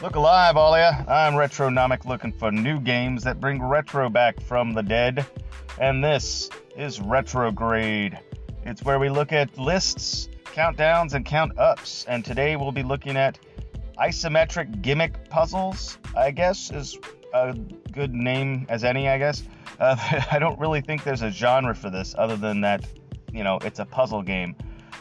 Look alive, all ya. I'm Retronomic looking for new games that bring retro back from the dead. And this is Retrograde. It's where we look at lists, countdowns, and count ups. And today we'll be looking at isometric gimmick puzzles, I guess is a good name as any, I guess. Uh, I don't really think there's a genre for this other than that, you know, it's a puzzle game.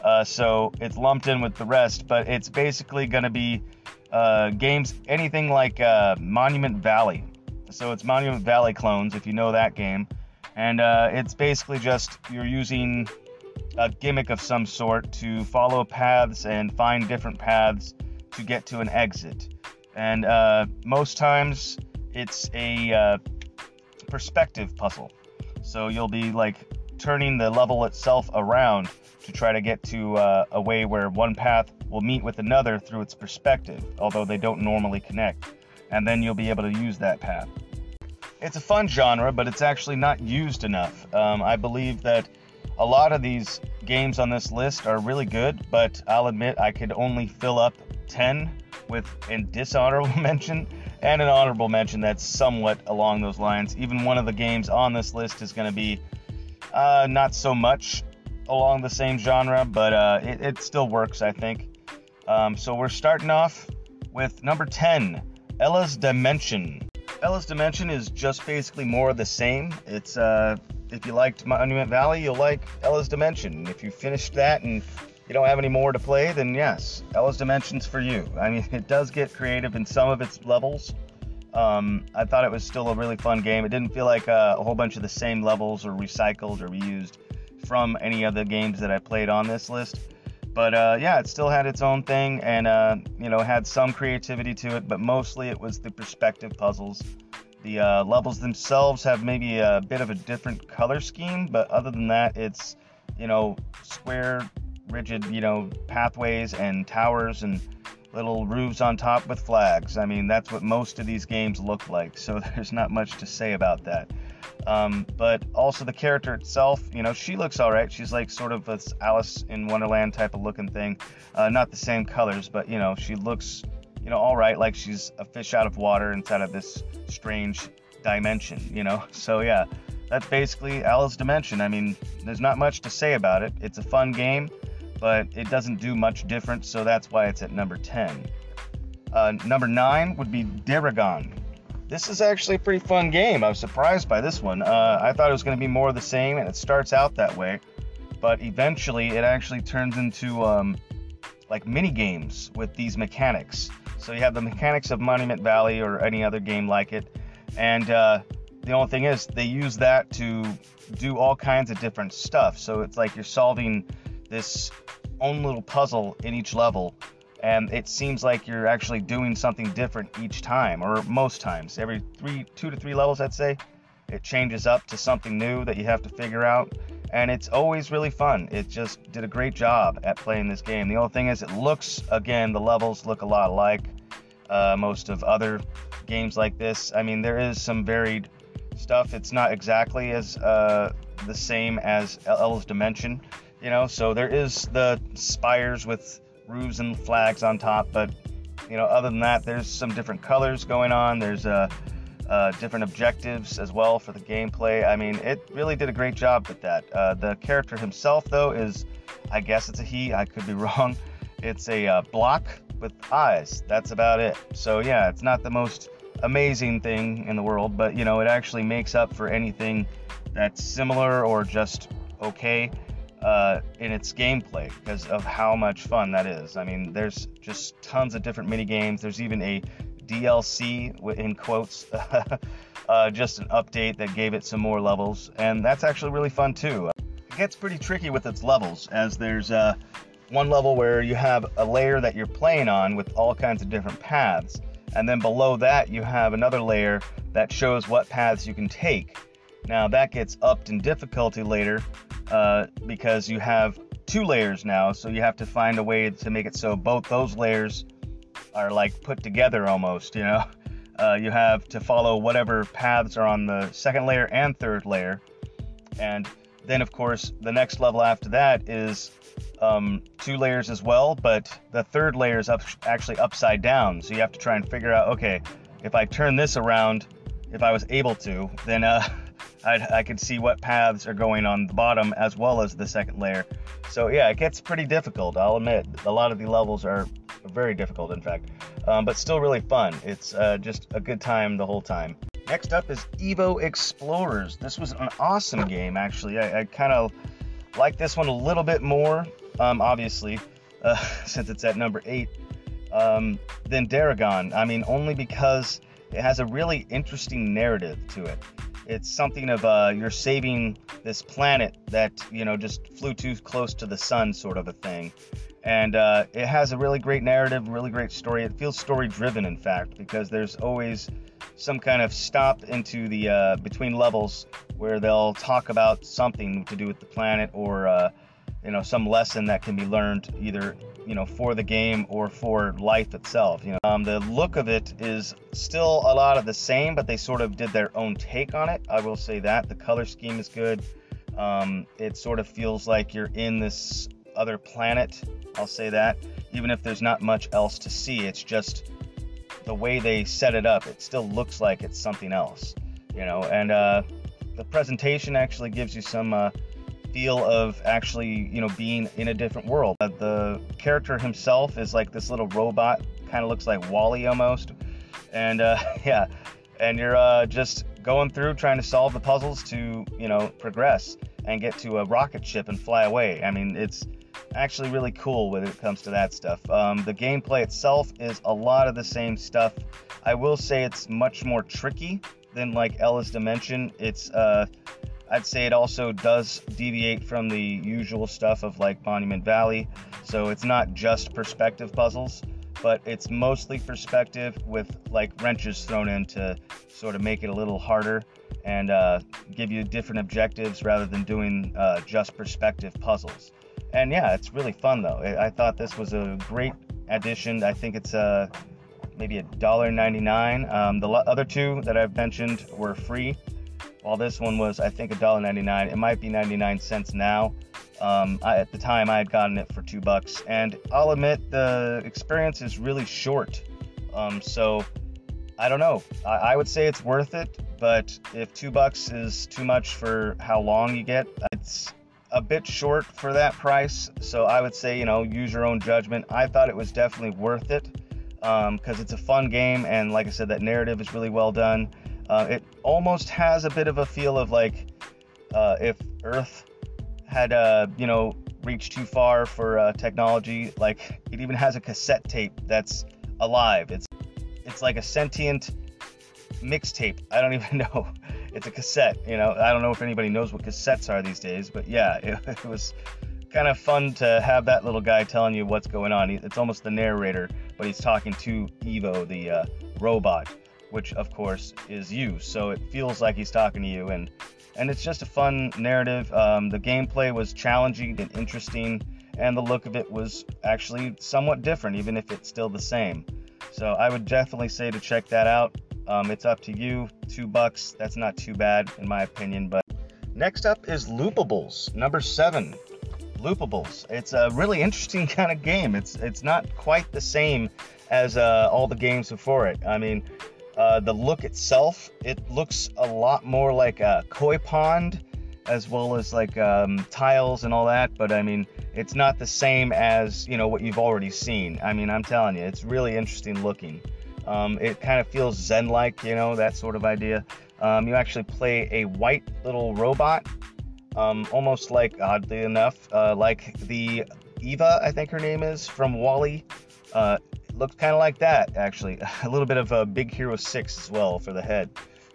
Uh, so it's lumped in with the rest, but it's basically going to be uh, games, anything like uh, Monument Valley. So it's Monument Valley clones, if you know that game. And uh, it's basically just you're using a gimmick of some sort to follow paths and find different paths to get to an exit. And uh, most times it's a uh, perspective puzzle. So you'll be like turning the level itself around to try to get to uh, a way where one path will meet with another through its perspective, although they don't normally connect. And then you'll be able to use that path. It's a fun genre, but it's actually not used enough. Um, I believe that a lot of these games on this list are really good, but I'll admit I could only fill up 10 with a dishonorable mention and an honorable mention that's somewhat along those lines. Even one of the games on this list is going to be uh, not so much along the same genre, but uh, it, it, still works, I think. Um, so we're starting off with number 10, Ella's Dimension. Ella's Dimension is just basically more of the same. It's uh, if you liked Monument Valley, you'll like Ella's Dimension. If you finished that and you don't have any more to play, then yes, Ella's Dimension's for you. I mean, it does get creative in some of its levels. Um, I thought it was still a really fun game. It didn't feel like uh, a whole bunch of the same levels or recycled or reused from any of the games that I played on this list. But uh, yeah, it still had its own thing and uh, you know had some creativity to it, but mostly it was the perspective puzzles. The uh, levels themselves have maybe a bit of a different color scheme, but other than that, it's you know square, rigid you know pathways and towers and little roofs on top with flags. I mean, that's what most of these games look like, so there's not much to say about that. Um, but also the character itself, you know, she looks all right. She's like sort of this Alice in Wonderland type of looking thing. Uh, not the same colors, but you know, she looks, you know, all right, like she's a fish out of water inside of this strange dimension, you know. So yeah, that's basically Alice Dimension. I mean, there's not much to say about it. It's a fun game, but it doesn't do much different, so that's why it's at number 10. Uh, number nine would be Daragon this is actually a pretty fun game. I was surprised by this one. Uh, I thought it was going to be more of the same, and it starts out that way, but eventually it actually turns into um, like mini games with these mechanics. So you have the mechanics of Monument Valley or any other game like it, and uh, the only thing is they use that to do all kinds of different stuff. So it's like you're solving this own little puzzle in each level and it seems like you're actually doing something different each time or most times. Every three two to three levels i'd say it changes up to something new that you have to figure out and it's always really fun. It just did a great job at playing this game. The only thing is it looks again the levels look a lot like uh, most of other games like this. I mean there is some varied stuff. It's not exactly as uh, the same as Ella's dimension you know so there is the spires with roofs and flags on top. But you know, other than that, there's some different colors going on. There's uh, uh, different objectives as well for the gameplay. I mean, it really did a great job with that. Uh, the character himself, though, is I guess it's a he. I could be wrong. It's a uh, block with eyes. That's about it. So yeah, it's not the most amazing thing in the world, but you know, it actually makes up for anything that's similar or just okay uh, in its gameplay because of how much fun that is. I mean, there's just tons of different mini games. There's even a DLC in quotes, uh, just an update that gave it some more levels, and that's actually really fun too. It gets pretty tricky with its levels, as there's uh, one level where you have a layer that you're playing on with all kinds of different paths, and then below that you have another layer that shows what paths you can take. Now that gets upped in difficulty later uh, because you have two layers now, so you have to find a way to make it so both those layers are like put together almost, you know. Uh, you have to follow whatever paths are on the second layer and third layer. And then, of course, the next level after that is um, two layers as well, but the third layer is up, actually upside down. So you have to try and figure out, okay, if I turn this around, if I was able to, then uh, I'd, I could see what paths are going on the bottom as well as the second layer. So yeah, it gets pretty difficult. I'll admit, a lot of the levels are very difficult, in fact, um, but still really fun. It's uh, just a good time the whole time. Next up is Evo Explorers. This was an awesome game, actually. I, I kind of like this one a little bit more, um, obviously, uh, since it's at number eight, um, than Daragon. I mean, only because it has a really interesting narrative to it. It's something of uh, you're saving this planet that you know just flew too close to the sun, sort of a thing. And uh, it has a really great narrative, really great story. It feels story driven, in fact, because there's always some kind of stop into the uh, between levels where they'll talk about something to do with the planet or uh, you know some lesson that can be learned either you know for the game or for life itself you know. Um, the look of it is still a lot of the same but they sort of did their own take on it. I will say that. The color scheme is good. Um, it sort of feels like you're in this other planet. I'll say that. Even if there's not much else to see it's just the way they set it up it still looks like it's something else you know. And uh, the presentation actually gives you some uh, feel of actually, you know, being in a different world. Uh, the character himself is like this little robot, kind of looks like WALL-E almost. And uh, yeah, and you're uh, just going through trying to solve the puzzles to, you know, progress and get to a rocket ship and fly away. I mean, it's actually really cool when it comes to that stuff. Um, the gameplay itself is a lot of the same stuff. I will say it's much more tricky than like Ella's Dimension. It's uh, I'd say it also does deviate from the usual stuff of like Monument Valley. So it's not just perspective puzzles, but it's mostly perspective with like wrenches thrown in to sort of make it a little harder and uh, give you different objectives rather than doing uh, just perspective puzzles. And yeah, it's really fun though. I thought this was a great addition. I think it's uh, maybe a dollar ninety-nine. Um, the other two that I've mentioned were free while this one was, I think, $1.99. It might be 99 cents now. Um, I, at the time, I had gotten it for two bucks, and I'll admit the experience is really short. Um, so I don't know. I, I, would say it's worth it, but if two bucks is too much for how long you get, it's a bit short for that price. So I would say, you know, use your own judgment. I thought it was definitely worth it because um, it's a fun game, and like I said, that narrative is really well done. Uh, it almost has a bit of a feel of like uh, if Earth had, uh, you know, reached too far for uh, technology. Like it even has a cassette tape that's alive. It's it's like a sentient mixtape. I don't even know. It's a cassette. You know, I don't know if anybody knows what cassettes are these days, but yeah, it, it was kind of fun to have that little guy telling you what's going on. It's almost the narrator, but he's talking to Evo, the uh, robot which of course is you. So it feels like he's talking to you, and and it's just a fun narrative. Um, the gameplay was challenging and interesting, and the look of it was actually somewhat different, even if it's still the same. So I would definitely say to check that out. Um, it's up to you. Two bucks. That's not too bad in my opinion. But next up is Loopables, number seven. Loopables. It's a really interesting kind of game. It's it's not quite the same as uh, all the games before it. I mean, uh, the look itself, it looks a lot more like a koi pond, as well as like um, tiles and all that. But I mean, it's not the same as you know what you've already seen. I mean, I'm telling you, it's really interesting looking. Um, it kind of feels Zen-like, you know, that sort of idea. Um, you actually play a white little robot, um, almost like, oddly enough, uh, like the Eva, I think her name is, from WALL-E. Uh, looks kind of like that, actually. A little bit of a Big Hero 6 as well for the head.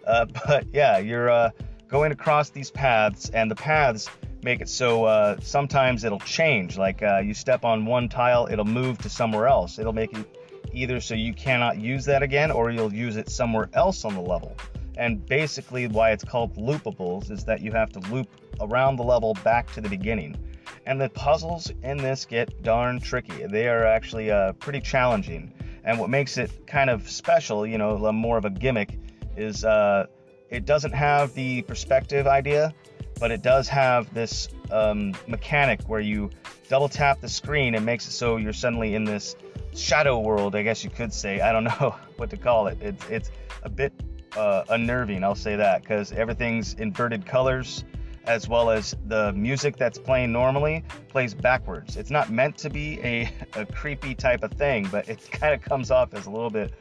Uh, but yeah, you're uh, going across these paths, and the paths make it so uh, sometimes it'll change. Like uh, you step on one tile, it'll move to somewhere else. It'll make it either so you cannot use that again, or you'll use it somewhere else on the level. And basically, why it's called loopables is that you have to loop around the level back to the beginning. And the puzzles in this get darn tricky. They are actually uh, pretty challenging. And what makes it kind of special, you know, more of a gimmick, is uh, it doesn't have the perspective idea, but it does have this um, mechanic where you double tap the screen and makes it so you're suddenly in this shadow world, I guess you could say. I don't know what to call it. It's it's a bit uh, unnerving, I'll say that, because everything's inverted colors as well as the music that's playing normally plays backwards. It's not meant to be a, a creepy type of thing, but it kind of comes off as a little bit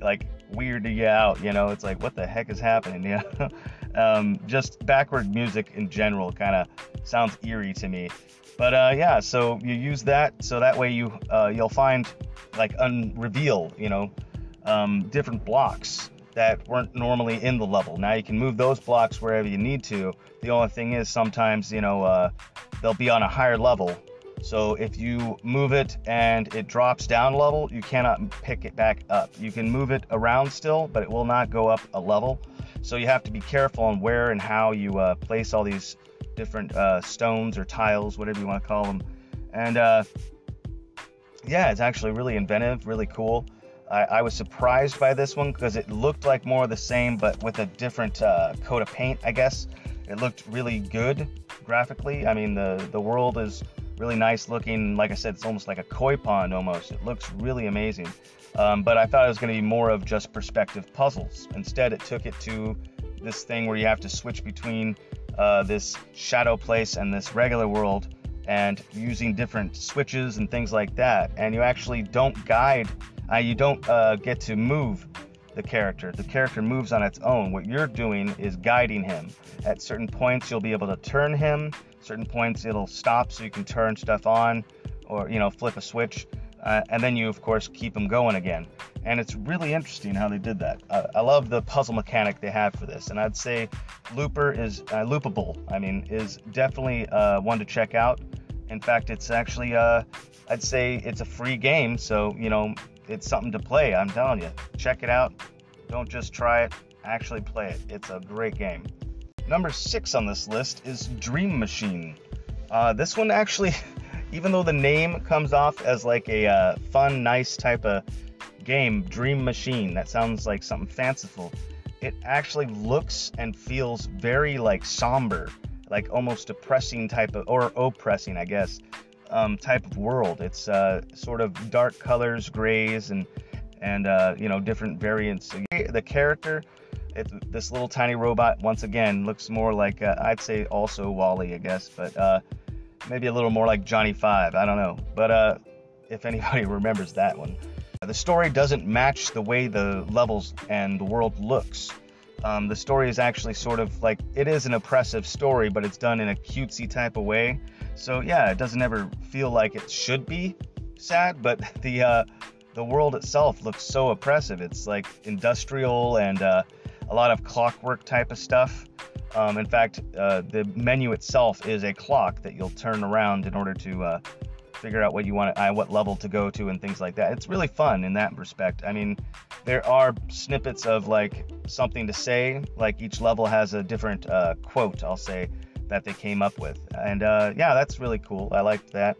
like weird to get out, you know? It's like, what the heck is happening, know? um, just backward music in general kind of sounds eerie to me. But uh, yeah, so you use that so that way you uh, you'll find like unreveal, you know, um, different blocks that weren't normally in the level. Now you can move those blocks wherever you need to. The only thing is sometimes, you know, uh, they'll be on a higher level. So if you move it and it drops down a level, you cannot pick it back up. You can move it around still, but it will not go up a level. So you have to be careful on where and how you uh, place all these different uh, stones or tiles, whatever you want to call them. And uh, yeah, it's actually really inventive, really cool. I, I was surprised by this one because it looked like more of the same, but with a different uh, coat of paint, I guess. It looked really good graphically. I mean, the, the world is really nice looking. Like I said, it's almost like a koi pond almost. It looks really amazing. Um, but I thought it was going to be more of just perspective puzzles. Instead, it took it to this thing where you have to switch between uh, this shadow place and this regular world and using different switches and things like that. And you actually don't guide uh, you don't uh, get to move the character. The character moves on its own. What you're doing is guiding him. At certain points, you'll be able to turn him. Certain points, it'll stop so you can turn stuff on or, you know, flip a switch. Uh, and then you, of course, keep him going again. And it's really interesting how they did that. Uh, I love the puzzle mechanic they have for this. And I'd say Looper is, uh, Loopable, I mean, is definitely uh, one to check out. In fact, it's actually, uh, I'd say it's a free game. So, you know, it's something to play. I'm telling you, check it out. Don't just try it, actually play it. It's a great game. Number six on this list is Dream Machine. Uh, this one actually, even though the name comes off as like a uh, fun, nice type of game, Dream Machine, that sounds like something fanciful. It actually looks and feels very like somber, like almost depressing type of, or oppressing, I guess um, type of world. It's uh, sort of dark colors, grays, and and uh, you know different variants. The character, it, this little tiny robot, once again looks more like uh, I'd say also WALL-E, I guess, but uh, maybe a little more like Johnny Five. I don't know, but uh, if anybody remembers that one, the story doesn't match the way the levels and the world looks. Um, the story is actually sort of like it is an oppressive story, but it's done in a cutesy type of way. So yeah, it doesn't ever feel like it should be sad, but the uh, the world itself looks so oppressive. It's like industrial and uh, a lot of clockwork type of stuff. Um, in fact, uh, the menu itself is a clock that you'll turn around in order to uh, figure out what you want, uh, what level to go to, and things like that. It's really fun in that respect. I mean, there are snippets of like something to say. Like each level has a different uh, quote. I'll say that they came up with. And uh, yeah, that's really cool. I liked that.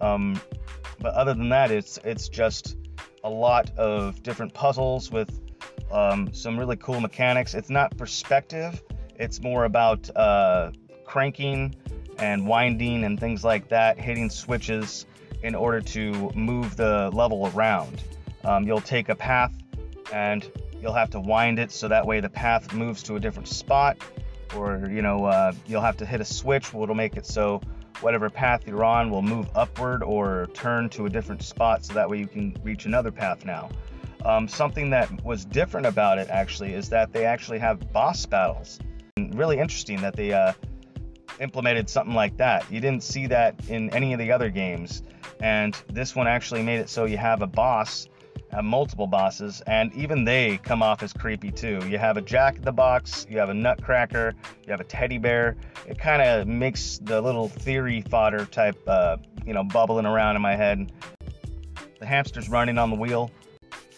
Um, but other than that, it's it's just a lot of different puzzles with um, some really cool mechanics. It's not perspective. It's more about uh, cranking and winding and things like that, hitting switches in order to move the level around. Um, you'll take a path and you'll have to wind it so that way the path moves to a different spot or you know uh, you'll have to hit a switch which will make it so whatever path you're on will move upward or turn to a different spot so that way you can reach another path now um, something that was different about it actually is that they actually have boss battles and really interesting that they uh, implemented something like that you didn't see that in any of the other games and this one actually made it so you have a boss have multiple bosses, and even they come off as creepy too. You have a Jack in the Box, you have a Nutcracker, you have a teddy bear. It kind of makes the little theory fodder type, uh, you know, bubbling around in my head. The hamster's running on the wheel.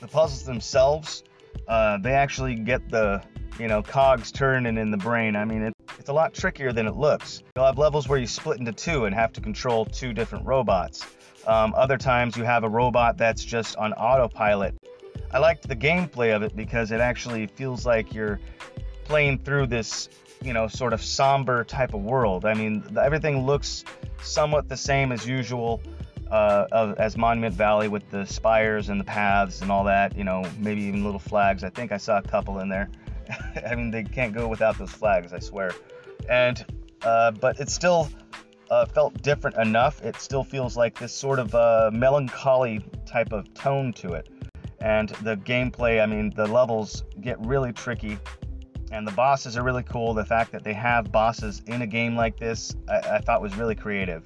The puzzles themselves, uh, they actually get the, you know, cogs turning in the brain. I mean, it, it's a lot trickier than it looks. You'll have levels where you split into two and have to control two different robots. Um, other times you have a robot that's just on autopilot. I liked the gameplay of it because it actually feels like you're playing through this, you know, sort of somber type of world. I mean, everything looks somewhat the same as usual. Uh, as Monument Valley with the spires and the paths and all that, you know, maybe even little flags. I think I saw a couple in there. I mean, they can't go without those flags, I swear. And, uh, but it still uh, felt different enough. It still feels like this sort of uh, melancholy type of tone to it. And the gameplay, I mean, the levels get really tricky, and the bosses are really cool. The fact that they have bosses in a game like this, I, I thought was really creative.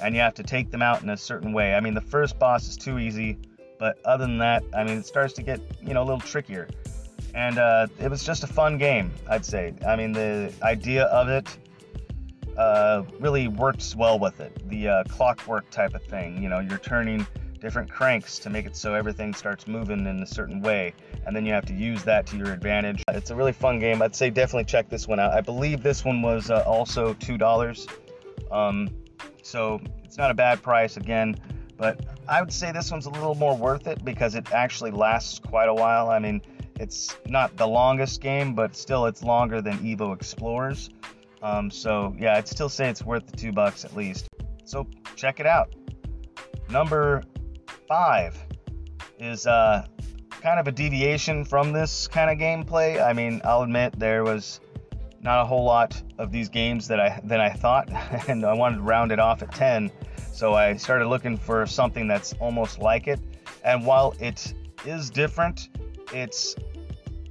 And you have to take them out in a certain way. I mean, the first boss is too easy, but other than that, I mean, it starts to get, you know, a little trickier. And uh, it was just a fun game, I'd say. I mean, the idea of it uh, really works well with it. The uh, clockwork type of thing. You know, you're turning different cranks to make it so everything starts moving in a certain way, and then you have to use that to your advantage. It's a really fun game. I'd say definitely check this one out. I believe this one was uh, also two dollars, um, so it's not a bad price again. But I would say this one's a little more worth it because it actually lasts quite a while. I mean, it's not the longest game, but still it's longer than Evo Explorers. Um, so yeah, I'd still say it's worth the two bucks at least. So check it out. Number five is uh, kind of a deviation from this kind of gameplay. I mean, I'll admit there was not a whole lot of these games that I than I thought, and I wanted to round it off at 10. So I started looking for something that's almost like it. And while it is different, it's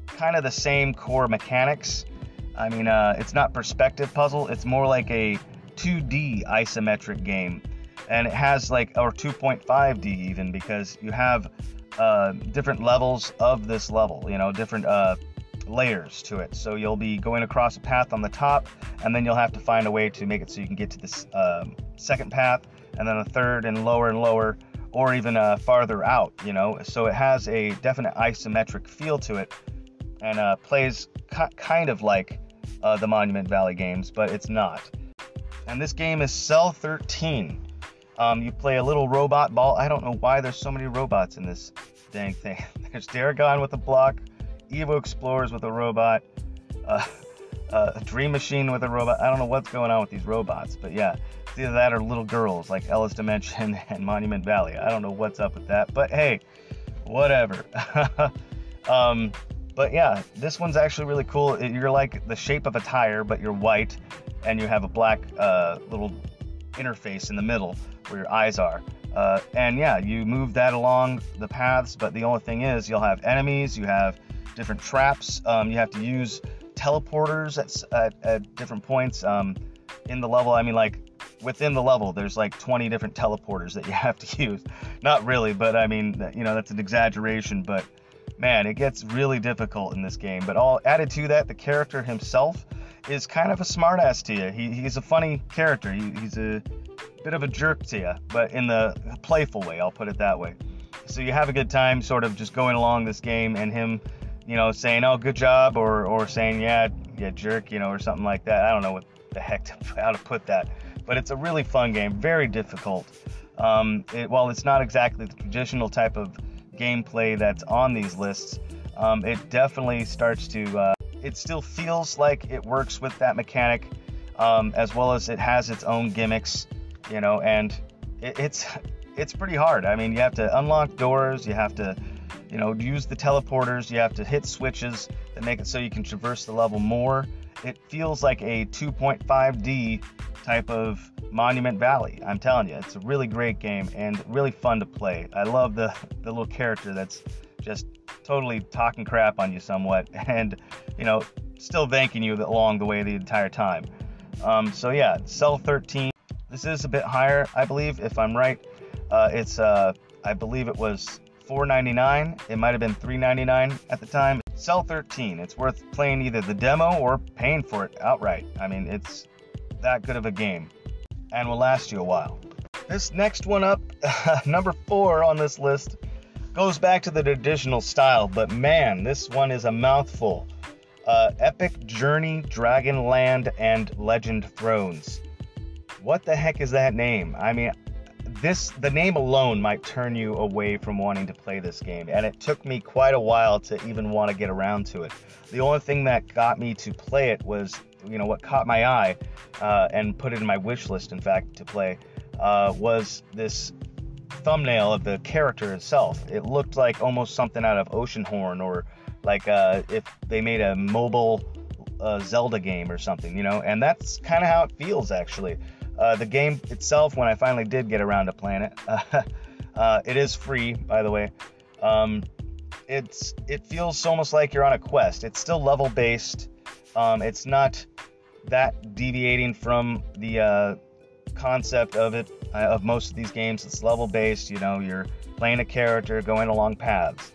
kind of the same core mechanics. I mean, uh, it's not perspective puzzle. It's more like a 2D isometric game, and it has like or 2.5D even because you have uh, different levels of this level. You know, different uh, layers to it. So you'll be going across a path on the top, and then you'll have to find a way to make it so you can get to this um, second path, and then a third, and lower and lower, or even uh, farther out. You know, so it has a definite isometric feel to it, and uh, plays kind of like uh, the Monument Valley games, but it's not. And this game is Cell 13. Um, you play a little robot ball. I don't know why there's so many robots in this dang thing. There's Daragon with a block, Evo Explorers with a robot, uh, uh, Dream Machine with a robot. I don't know what's going on with these robots, but yeah, either that or little girls like Ella's Dimension and Monument Valley. I don't know what's up with that, but hey, whatever. um, but yeah, this one's actually really cool. You're like the shape of a tire, but you're white, and you have a black uh, little interface in the middle where your eyes are. Uh, and yeah, you move that along the paths, but the only thing is you'll have enemies, you have different traps, um, you have to use teleporters at, at, at different points um, in the level. I mean, like within the level, there's like 20 different teleporters that you have to use. Not really, but I mean, you know, that's an exaggeration, but man, it gets really difficult in this game. But all added to that, the character himself is kind of a smartass to you. He, he's a funny character. He, he's a bit of a jerk to you, but in the playful way, I'll put it that way. So you have a good time sort of just going along this game and him, you know, saying, oh, good job, or, or saying, yeah, yeah, jerk, you know, or something like that. I don't know what the heck, to, how to put that. But it's a really fun game, very difficult. Um, it, while it's not exactly the traditional type of gameplay that's on these lists, um, it definitely starts to. Uh, it still feels like it works with that mechanic, um, as well as it has its own gimmicks, you know, and it, it's it's pretty hard. I mean, you have to unlock doors, you have to, you know, use the teleporters, you have to hit switches that make it so you can traverse the level more. It feels like a 2.5D type of Monument Valley. I'm telling you, it's a really great game and really fun to play. I love the the little character that's just totally talking crap on you somewhat, and you know, still thanking you along the way the entire time. Um, so yeah, Cell 13. This is a bit higher, I believe, if I'm right. Uh, it's uh, I believe it was 4.99. It might have been 3.99 at the time. Cell 13. It's worth playing either the demo or paying for it outright. I mean, it's that good of a game and will last you a while. This next one up, number four on this list, goes back to the traditional style, but man, this one is a mouthful. Uh, Epic Journey, Dragonland, and Legend Thrones. What the heck is that name? I mean, this the name alone might turn you away from wanting to play this game and it took me quite a while to even want to get around to it. The only thing that got me to play it was you know what caught my eye uh, and put it in my wish list in fact to play uh, was this thumbnail of the character itself. It looked like almost something out of Oceanhorn or like uh, if they made a mobile uh, zelda game or something you know? And that's kind of how it feels actually uh, the game itself, when I finally did get around to playing it, uh, it is free, by the way. Um, it's it feels almost like you're on a quest. It's still level based. Um, it's not that deviating from the uh, concept of it uh, of most of these games. It's level based. You know, you're playing a character, going along paths.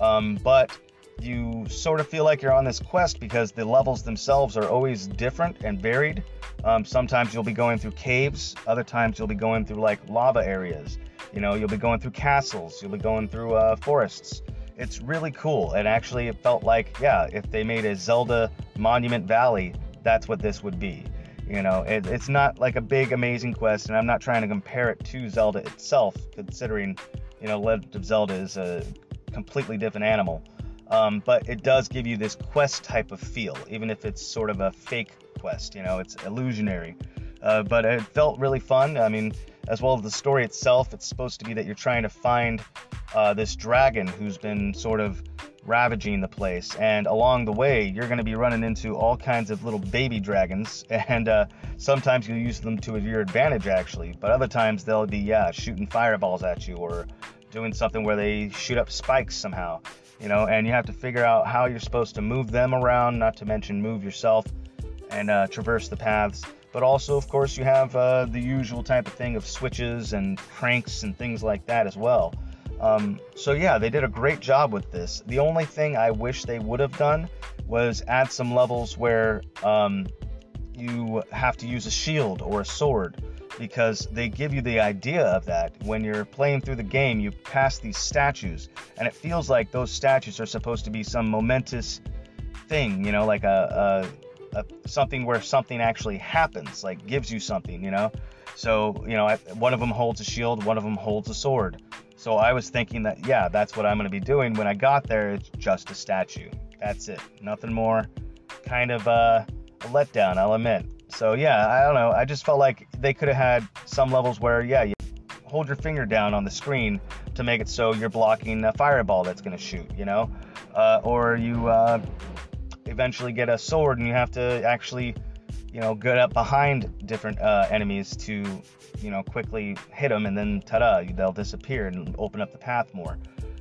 Um, but you sort of feel like you're on this quest because the levels themselves are always different and varied. Um, sometimes you'll be going through caves, other times you'll be going through like lava areas. You know, you'll be going through castles, you'll be going through uh, forests. It's really cool. And actually, it felt like, yeah, if they made a Zelda Monument Valley, that's what this would be. You know, it, it's not like a big, amazing quest, and I'm not trying to compare it to Zelda itself, considering, you know, Legend of Zelda is a completely different animal. Um, but it does give you this quest type of feel, even if it's sort of a fake quest. You know, it's illusionary. Uh, but it felt really fun. I mean, as well as the story itself, it's supposed to be that you're trying to find uh, this dragon who's been sort of ravaging the place. And along the way, you're going to be running into all kinds of little baby dragons. And uh, sometimes you'll use them to your advantage, actually. But other times they'll be, yeah, shooting fireballs at you or doing something where they shoot up spikes somehow you know, and you have to figure out how you're supposed to move them around, not to mention move yourself and uh, traverse the paths. But also, of course, you have uh, the usual type of thing of switches and cranks and things like that as well. Um, so, yeah, they did a great job with this. The only thing I wish they would have done was add some levels where um, you have to use a shield or a sword because they give you the idea of that when you're playing through the game you pass these statues and it feels like those statues are supposed to be some momentous thing you know like a, a, a something where something actually happens like gives you something you know? So you know one of them holds a shield one of them holds a sword. So i was thinking that yeah that's what i'm going to be doing. When i got there it's just a statue. That's it. Nothing more. Kind of uh, a letdown i'll admit so yeah, I don't know. I just felt like they could have had some levels where yeah, you hold your finger down on the screen to make it so you're blocking a fireball that's going to shoot, you know, uh, or you uh, eventually get a sword and you have to actually, you know, get up behind different uh, enemies to, you know, quickly hit them and then ta-da, they'll disappear and open up the path more.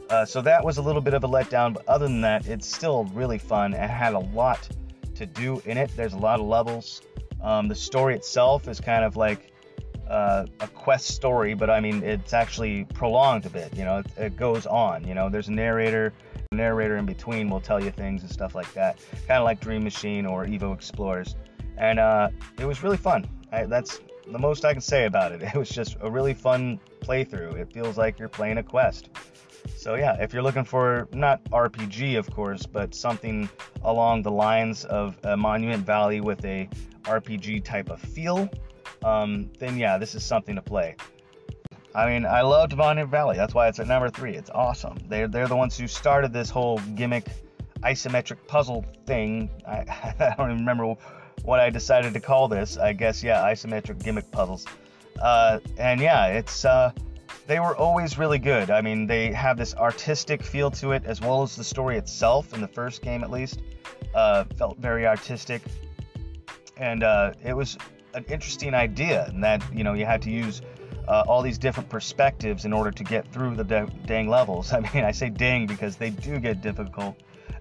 Uh, so that was a little bit of a letdown, but other than that, it's still really fun. It had a lot to do in it. There's a lot of levels. Um, the story itself is kind of like uh, a quest story, but I mean it's actually prolonged a bit. You know, it, it, goes on. You know, there's a narrator. Narrator in between will tell you things and stuff like that. Kind of like Dream Machine or Evo Explorers, and uh, it was really fun. I, that's the most I can say about it. It was just a really fun playthrough. It feels like you're playing a quest. So yeah, if you're looking for not RPG, of course, but something along the lines of a Monument Valley with a RPG type of feel, um, then yeah, this is something to play. I mean, I loved Monument Valley. That's why it's at number three. It's awesome. They're they're the ones who started this whole gimmick isometric puzzle thing. I, I don't even remember what I decided to call this. I guess yeah, isometric gimmick puzzles. Uh, and yeah, it's uh, they were always really good. I mean, they have this artistic feel to it as well as the story itself. In the first game, at least, uh, felt very artistic and uh, it was an interesting idea in that you know you had to use uh, all these different perspectives in order to get through the dang levels. I mean, I say dang because they do get difficult,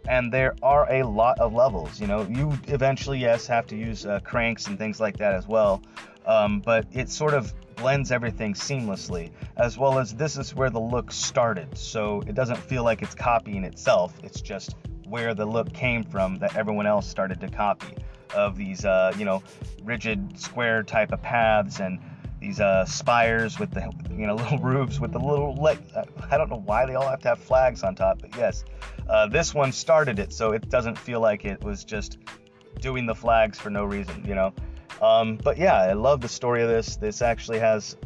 and there are a lot of levels. You know, you eventually yes have to use uh, cranks and things like that as well, um, but it sort of blends everything seamlessly. As well as this is where the look started, so it doesn't feel like it's copying itself. It's just where the look came from that everyone else started to copy of these, uh, you know, rigid square type of paths and these uh, spires with the, you know, little roofs with the little, I don't know why they all have to have flags on top, but yes, uh, this one started it, so it doesn't feel like it was just doing the flags for no reason, you know. Um, but yeah, I love the story of this. This actually has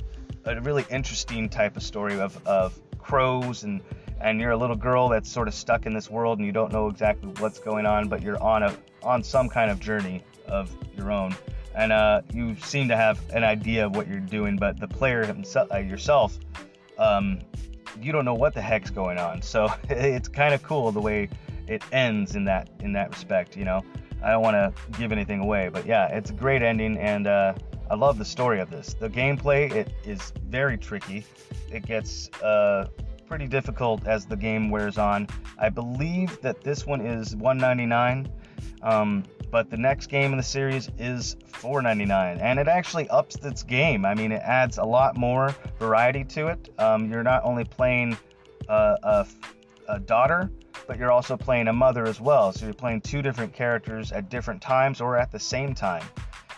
a really interesting type of story of, of crows and and you're a little girl that's sort of stuck in this world and you don't know exactly what's going on, but you're on a on some kind of journey of your own, and uh, you seem to have an idea of what you're doing, but the player himself, uh, yourself, um, you don't know what the heck's going on. So it's kind of cool the way it ends in that in that respect. You know, I don't want to give anything away, but yeah, it's a great ending, and uh, I love the story of this. The gameplay it is very tricky. It gets uh, pretty difficult as the game wears on. I believe that this one is 199, um, but the next game in the series is 499, and it actually ups its game. I mean, it adds a lot more variety to it. Um, you're not only playing uh, a, a daughter, but you're also playing a mother as well. So you're playing two different characters at different times or at the same time.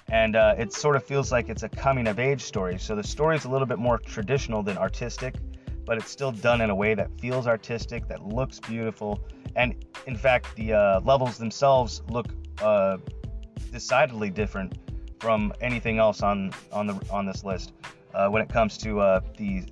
And uh, it sort of feels like it's a coming of age story. So the story is a little bit more traditional than artistic but it's still done in a way that feels artistic, that looks beautiful, and in fact, the uh, levels themselves look uh, decidedly different from anything else on on the on this list uh, when it comes to uh, the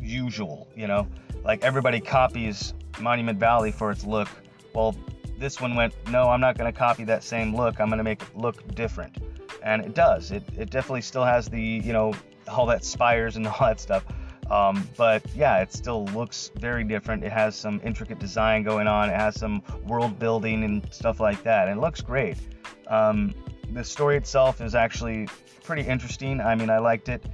usual. You know, like everybody copies Monument Valley for its look. Well, this one went, no, I'm not going to copy that same look. I'm going to make it look different, and it does. It it definitely still has the you know all that spires and all that stuff um, but yeah, it still looks very different. It has some intricate design going on. It has some world building and stuff like that. And it looks great. Um, the story itself is actually pretty interesting. I mean, I liked it.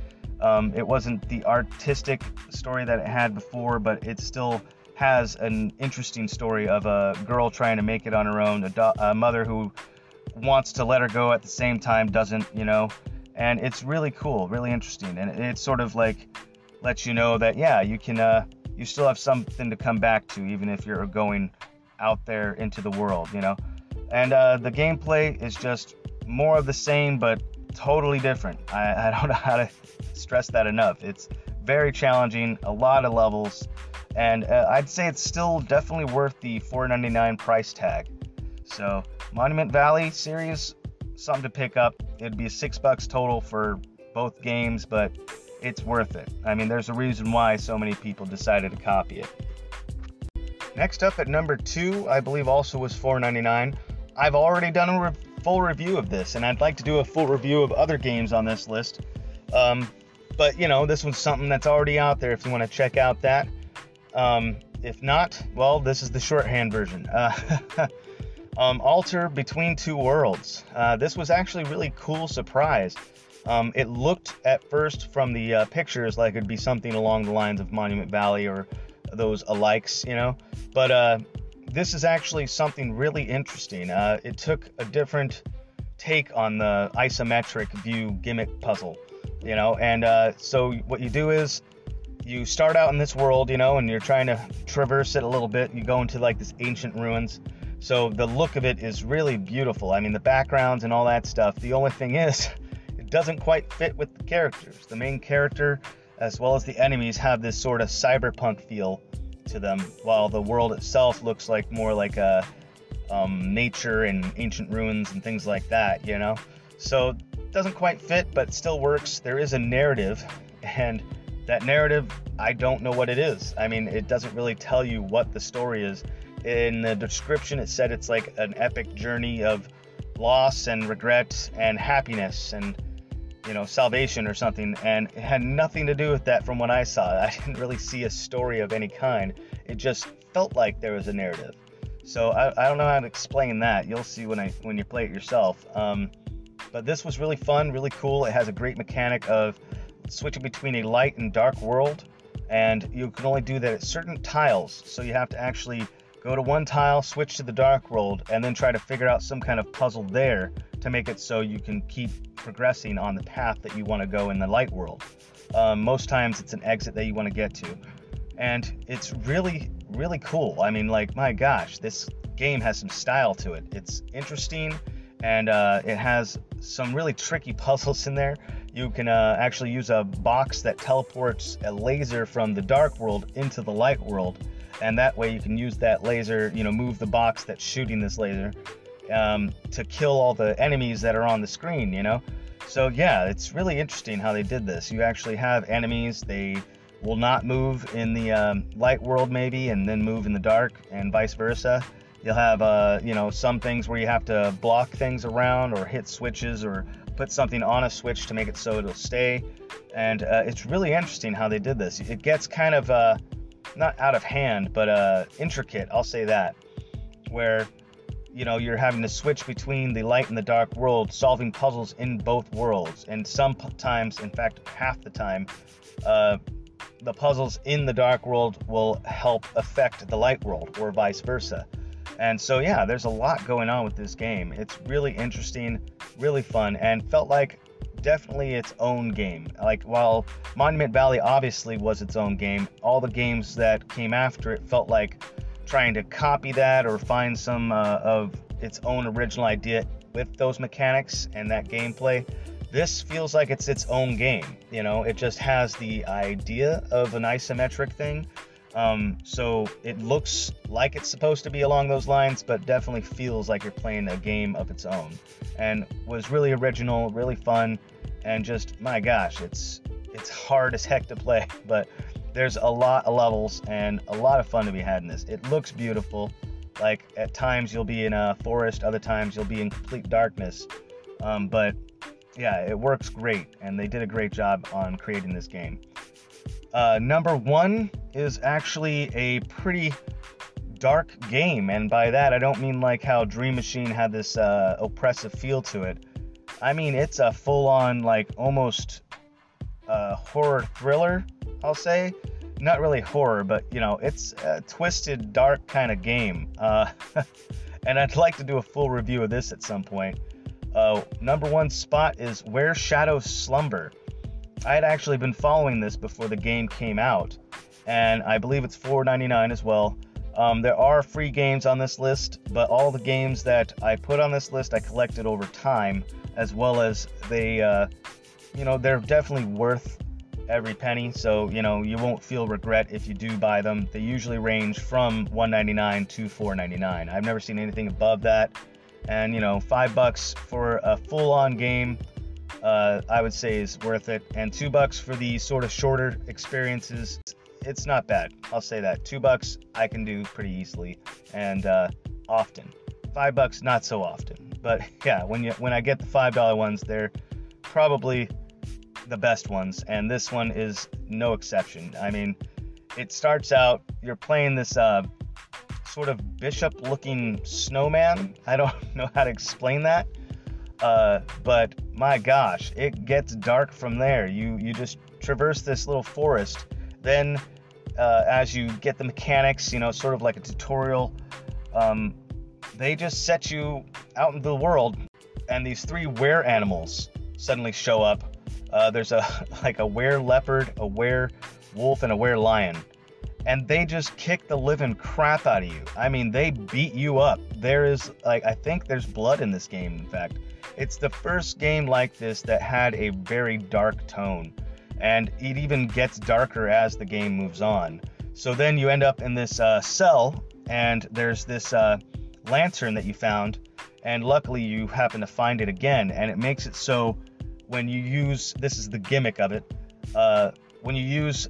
Um, it wasn't the artistic story that it had before, but it still has an interesting story of a girl trying to make it on her own, a, do- a mother who wants to let her go at the same time doesn't, you know. And it's really cool, really interesting. And it's sort of like lets you know that yeah, you can uh, you still have something to come back to even if you're going out there into the world, you know. And uh, the gameplay is just more of the same, but totally different. I, I don't know how to stress that enough. It's very challenging, a lot of levels, and uh, I'd say it's still definitely worth the 4.99 price tag. So Monument Valley series, something to pick up. It'd be six bucks total for both games, but it's worth it. I mean, there's a reason why so many people decided to copy it. Next up at number two, I believe also was $4.99. I've already done a re- full review of this, and I'd like to do a full review of other games on this list. Um, but you know, this one's something that's already out there if you want to check out that. Um, if not, well, this is the shorthand version. Uh, um, Alter Between Two Worlds. Uh, this was actually really cool surprise. Um, it looked at first from the uh, pictures like it'd be something along the lines of Monument Valley or those alikes, you know. But uh, this is actually something really interesting. Uh, it took a different take on the isometric view gimmick puzzle, you know. And uh, so what you do is you start out in this world, you know, and you're trying to traverse it a little bit. You go into like this ancient ruins. So the look of it is really beautiful. I mean, the backgrounds and all that stuff. The only thing is, doesn't quite fit with the characters. The main character, as well as the enemies, have this sort of cyberpunk feel to them, while the world itself looks like more like a um, nature and ancient ruins and things like that, you know? So doesn't quite fit, but still works. There is a narrative, and that narrative, I don't know what it is. I mean, it doesn't really tell you what the story is. In the description, it said it's like an epic journey of loss and regret and happiness and you know, salvation or something, and it had nothing to do with that from what I saw. I didn't really see a story of any kind. It just felt like there was a narrative. So I, I don't know how to explain that. You'll see when I when you play it yourself. Um, but this was really fun, really cool. It has a great mechanic of switching between a light and dark world, and you can only do that at certain tiles. So you have to actually go to one tile, switch to the dark world, and then try to figure out some kind of puzzle there to make it so you can keep progressing on the path that you want to go in the light world. Um, most times it's an exit that you want to get to. And it's really, really cool. I mean, like, my gosh, this game has some style to it. It's interesting and uh, it has some really tricky puzzles in there. You can uh, actually use a box that teleports a laser from the dark world into the light world. And that way you can use that laser, you know, move the box that's shooting this laser um, to kill all the enemies that are on the screen, you know. So yeah, it's really interesting how they did this. You actually have enemies; they will not move in the um, light world maybe, and then move in the dark, and vice versa. You'll have uh, you know some things where you have to block things around or hit switches or put something on a switch to make it so it'll stay. And uh, it's really interesting how they did this. It gets kind of uh, not out of hand, but uh, intricate. I'll say that, where you know you're having to switch between the light and the dark world, solving puzzles in both worlds. And sometimes, in fact, half the time, uh, the puzzles in the dark world will help affect the light world, or vice versa. And so, yeah, there's a lot going on with this game. It's really interesting, really fun, and felt like definitely its own game. Like, while Monument Valley obviously was its own game, all the games that came after it felt like trying to copy that or find some uh, of its own original idea with those mechanics and that gameplay. This feels like it's its own game. You know, it just has the idea of an isometric thing, um, so it looks like it's supposed to be along those lines, but definitely feels like you're playing a game of its own. And was really original, really fun, and just my gosh, it's it's hard as heck to play, but there's a lot of levels and a lot of fun to be had in this. It looks beautiful. Like at times you'll be in a forest, other times you'll be in complete darkness. Um, but yeah, it works great, and they did a great job on creating this game. Uh, number one is actually a pretty dark game, and by that I don't mean like how Dream Machine had this uh, oppressive feel to it. I mean it's a full-on like almost uh, horror thriller. I'll say, not really horror, but you know it's a twisted, dark kind of game. Uh, and I'd like to do a full review of this at some point. Uh, number one spot is Where Shadows Slumber. I had actually been following this before the game came out, and I believe it's $4.99 as well. Um, there are free games on this list, but all the games that I put on this list I collected over time, as well as they, uh, you know, they're definitely worth every penny. So you know you won't feel regret if you do buy them. They usually range from $1.99 to $4.99. I've never seen anything above that, and you know, five bucks for a full-on game uh, I would say is worth it. And two bucks for the sort of shorter experiences, it's not bad. I'll say that. Two bucks I can do pretty easily and uh, often. Five bucks not so often. But yeah, when you when I get the five dollar ones, they're probably the best ones, and this one is no exception. I mean, it starts out you're playing this uh, sort of bishop-looking snowman. I don't know how to explain that uh, but my gosh, it gets dark from there. You you just traverse this little forest. Then, uh, as you get the mechanics, you know, sort of like a tutorial, um, they just set you out into the world, and these three were animals suddenly show up. Uh, there's a like a were leopard, a were wolf, and a were lion and they just kick the living crap out of you. I mean, they beat you up. There is like I think there's blood in this game. In fact, it's the first game like this that had a very dark tone, and it even gets darker as the game moves on. So then you end up in this uh, cell, and there's this uh, lantern that you found, and luckily you happen to find it again, and it makes it so when you use this is the gimmick of it. Uh, when you use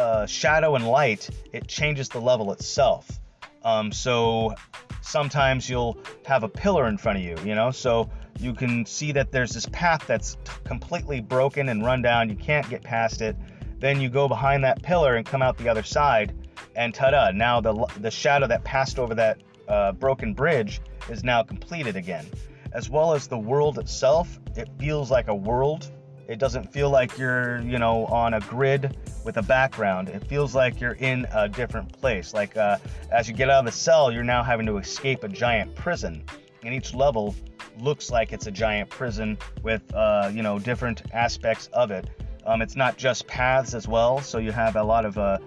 uh, shadow and light, it changes the level itself. Um, so sometimes you'll have a pillar in front of you, you know, so you can see that there's this path that's completely broken and run down. You can't get past it. Then you go behind that pillar and come out the other side, and ta-da! Now the the shadow that passed over that uh, broken bridge is now completed again. As well as the world itself, it feels like a world. It doesn't feel like you're, you know, on a grid with a background. It feels like you're in a different place. Like uh, as you get out of the cell, you're now having to escape a giant prison. And each level looks like it's a giant prison with uh, you know different aspects of it. Um, it's not just paths as well, so you have a lot of uh,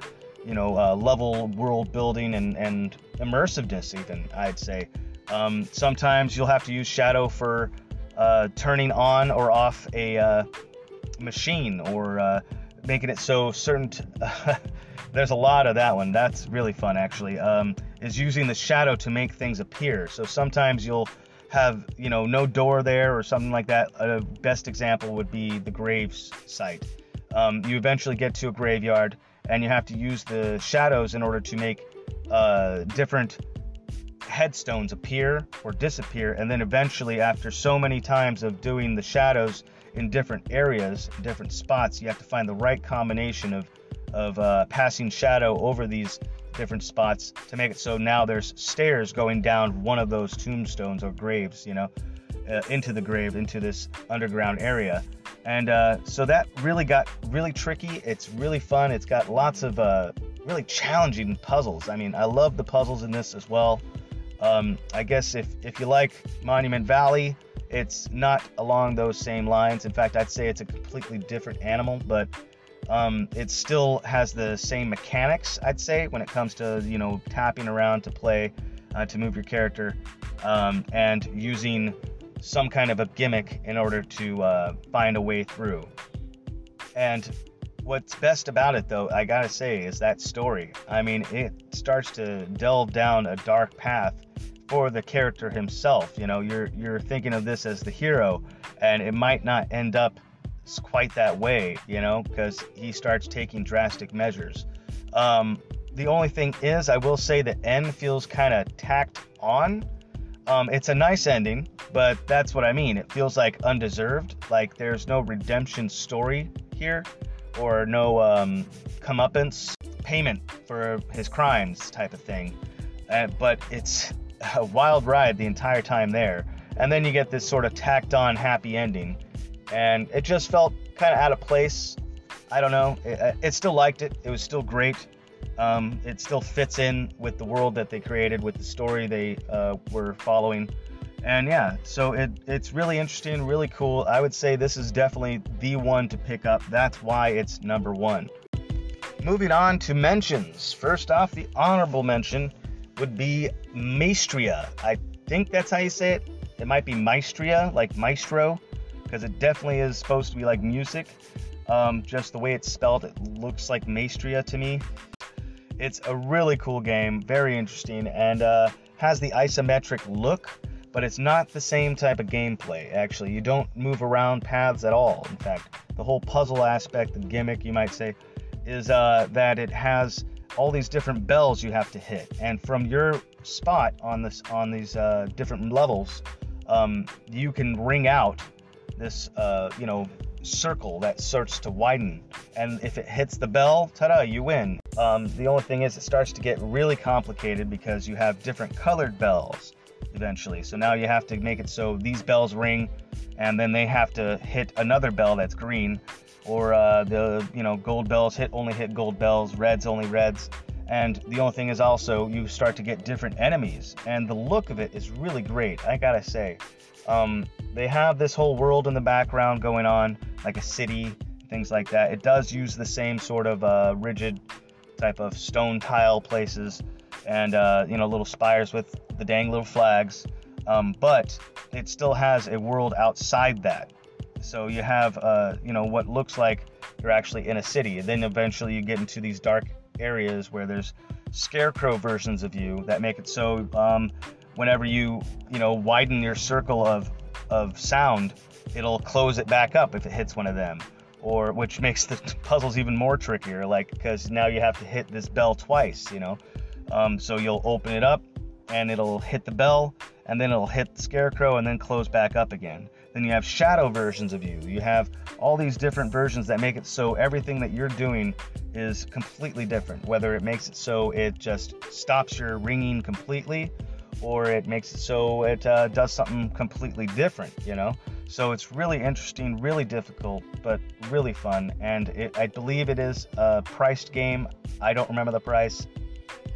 you know uh, level world building and, and immersiveness even I'd say. Um, sometimes you'll have to use shadow for uh, turning on or off a uh, machine or uh, making it so certain. T- there's a lot of that one. That's really fun actually. Um, is using the shadow to make things appear. So sometimes you'll have you know no door there or something like that. A best example would be the graves site. Um, you eventually get to a graveyard and you have to use the shadows in order to make uh, different headstones appear or disappear, and then eventually, after so many times of doing the shadows in different areas, different spots, you have to find the right combination of of uh, passing shadow over these different spots to make it so now there's stairs going down one of those tombstones or graves, you know, uh, into the grave, into this underground area. And uh, so that really got really tricky. It's really fun. It's got lots of uh, really challenging puzzles. I mean, I love the puzzles in this as well. Um, I guess if, if you like Monument Valley, it's not along those same lines. In fact, I'd say it's a completely different animal, but um, it still has the same mechanics, I'd say, when it comes to you know tapping around to play, uh, to move your character, um, and using some kind of a gimmick in order to uh, find a way through. And what's best about it, though, I gotta say, is that story. I mean, it starts to delve down a dark path for the character himself. You know, you're you're thinking of this as the hero, and it might not end up quite that way, you know, because he starts taking drastic measures. Um, the only thing is, I will say the end feels kind of tacked on. Um, it's a nice ending, but that's what I mean. It feels like undeserved. Like there's no redemption story here, or no um, comeuppance payment for his crimes type of thing. Uh, but it's a wild ride the entire time there. And then you get this sort of tacked on happy ending and it just felt kind of out of place. I don't know. It, it, still liked it. It was still great. Um, it still fits in with the world that they created, with the story they uh, were following. And yeah, so it, it's really interesting, really cool. I would say this is definitely the one to pick up. That's why it's number one. Moving on to mentions. First off, the honorable mention would be Maestria. I think that's how you say it. It might be Maestria, like maestro because it definitely is supposed to be like music. Um, just the way it's spelled, it looks like Maestria to me. It's a really cool game, very interesting, and uh, has the isometric look, but it's not the same type of gameplay, actually. You don't move around paths at all. In fact, the whole puzzle aspect, the gimmick, you might say, is uh, that it has all these different bells you have to hit, and from your spot on this on these uh, different levels, um, you can ring out this uh, you know circle that starts to widen. And if it hits the bell ta-da you win. Um, the only thing is it starts to get really complicated because you have different colored bells eventually. So now you have to make it so these bells ring and then they have to hit another bell that's green or uh, the you know gold bells hit only hit gold bells reds only reds and the only thing is also you start to get different enemies and the look of it is really great i gotta say um, they have this whole world in the background going on, like a city, things like that. It does use the same sort of uh, rigid type of stone tile places and uh, you know little spires with the dang little flags, um, but it still has a world outside that. So you have uh, you know what looks like you're actually in a city, and then eventually you get into these dark areas where there's scarecrow versions of you that make it so um, whenever you you know widen your circle of of sound, it'll close it back up if it hits one of them, or which makes the puzzles even more trickier. Like because now you have to hit this bell twice, you know. Um, so you'll open it up and it'll hit the bell, and then it'll hit the scarecrow and then close back up again. Then you have shadow versions of you. You have all these different versions that make it so everything that you're doing is completely different. Whether it makes it so it just stops your ringing completely, or it makes it so it uh, does something completely different, you know? So it's really interesting, really difficult, but really fun. And it, I believe it is a priced game. I don't remember the price.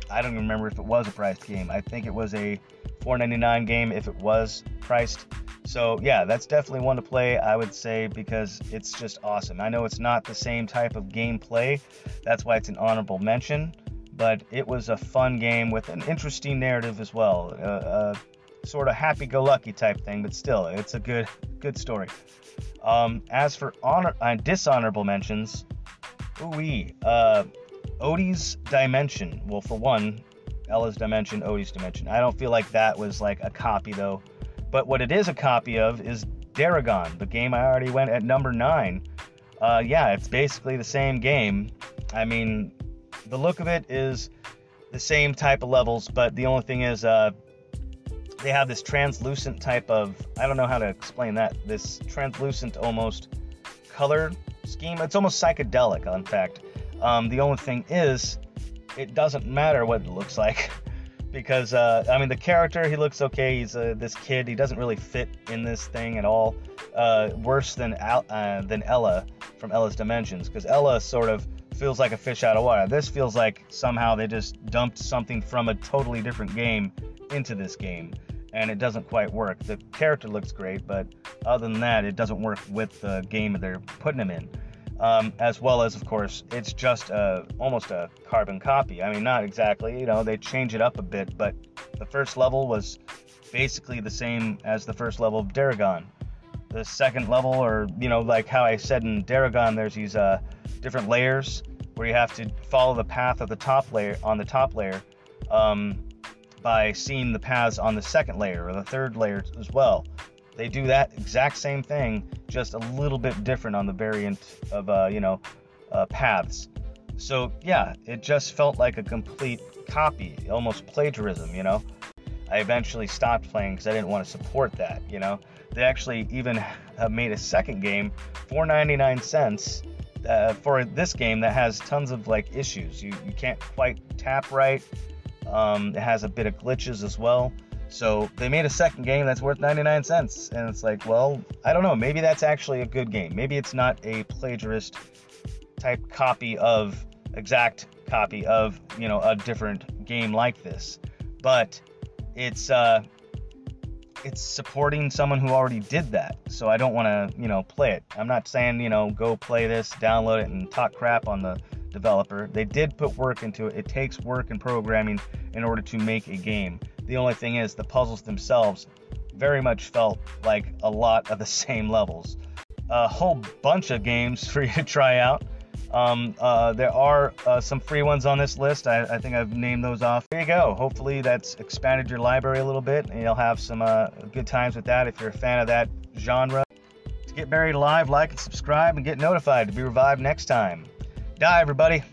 I don't even remember if it was a priced game. I think it was a 4.99 game if it was priced. So yeah, that's definitely one to play. I would say because it's just awesome. I know it's not the same type of gameplay. That's why it's an honorable mention but it was a fun game with an interesting narrative as well. A sort of happy-go-lucky type thing, but still, it's a good good story. Um, as for honor uh, dishonorable mentions, ooh uh, Odie's Dimension. Well, for one, Ella's Dimension, Odie's Dimension. I don't feel like that was like a copy though. But what it is a copy of is Daragon, the game I already went at number nine. Uh, yeah, it's basically the same game. I mean, the look of it is the same type of levels, but the only thing is, uh, they have this translucent type of I don't know how to explain that. This translucent almost color scheme. It's almost psychedelic, in fact. Um, the only thing is, it doesn't matter what it looks like. because uh, I mean the character he looks okay. He's uh, this kid. He doesn't really fit in this thing at all. Uh, worse than Al- uh, than Ella from Ella's Dimensions because Ella sort of feels like a fish out of water. This feels like somehow they just dumped something from a totally different game into this game, and it doesn't quite work. The character looks great, but other than that, it doesn't work with the game that they're putting him in um, as well as, of course, it's just a, almost a carbon copy. I mean, not exactly, you know, they change it up a bit, but the first level was basically the same as the first level of Daragon. The second level, or, you know, like how I said in Daragon, there's these uh, different layers where you have to follow the path of the top layer on the top layer um, by seeing the paths on the second layer or the third layer as well. They do that exact same thing, just a little bit different on the variant of, uh, you know, uh, paths. So yeah, it just felt like a complete copy, almost plagiarism, you know. I eventually stopped playing because I didn't want to support that, you know. They actually even made a second game for 99 cents uh, for this game that has tons of like issues. You you can't quite tap right. Um, it has a bit of glitches as well. So they made a second game that's worth 99 cents. And it's like, well, I don't know. Maybe that's actually a good game. Maybe it's not a plagiarist type copy of, exact copy of, you know, a different game like this. But it's, uh, it's supporting someone who already did that. So I don't want to, you know, play it. I'm not saying, you know, go play this, download it, and talk crap on the developer. They did put work into it. It takes work and programming in order to make a game. The only thing is, the puzzles themselves very much felt like a lot of the same levels. A whole bunch of games for you to try out. Um, uh, there are uh, some free ones on this list. I, I, think I've named those off. There you go. Hopefully, that's expanded your library a little bit, and you'll have some uh, good times with that if you're a fan of that genre. To get buried alive, like and subscribe, and get notified to be revived next time. Die, everybody.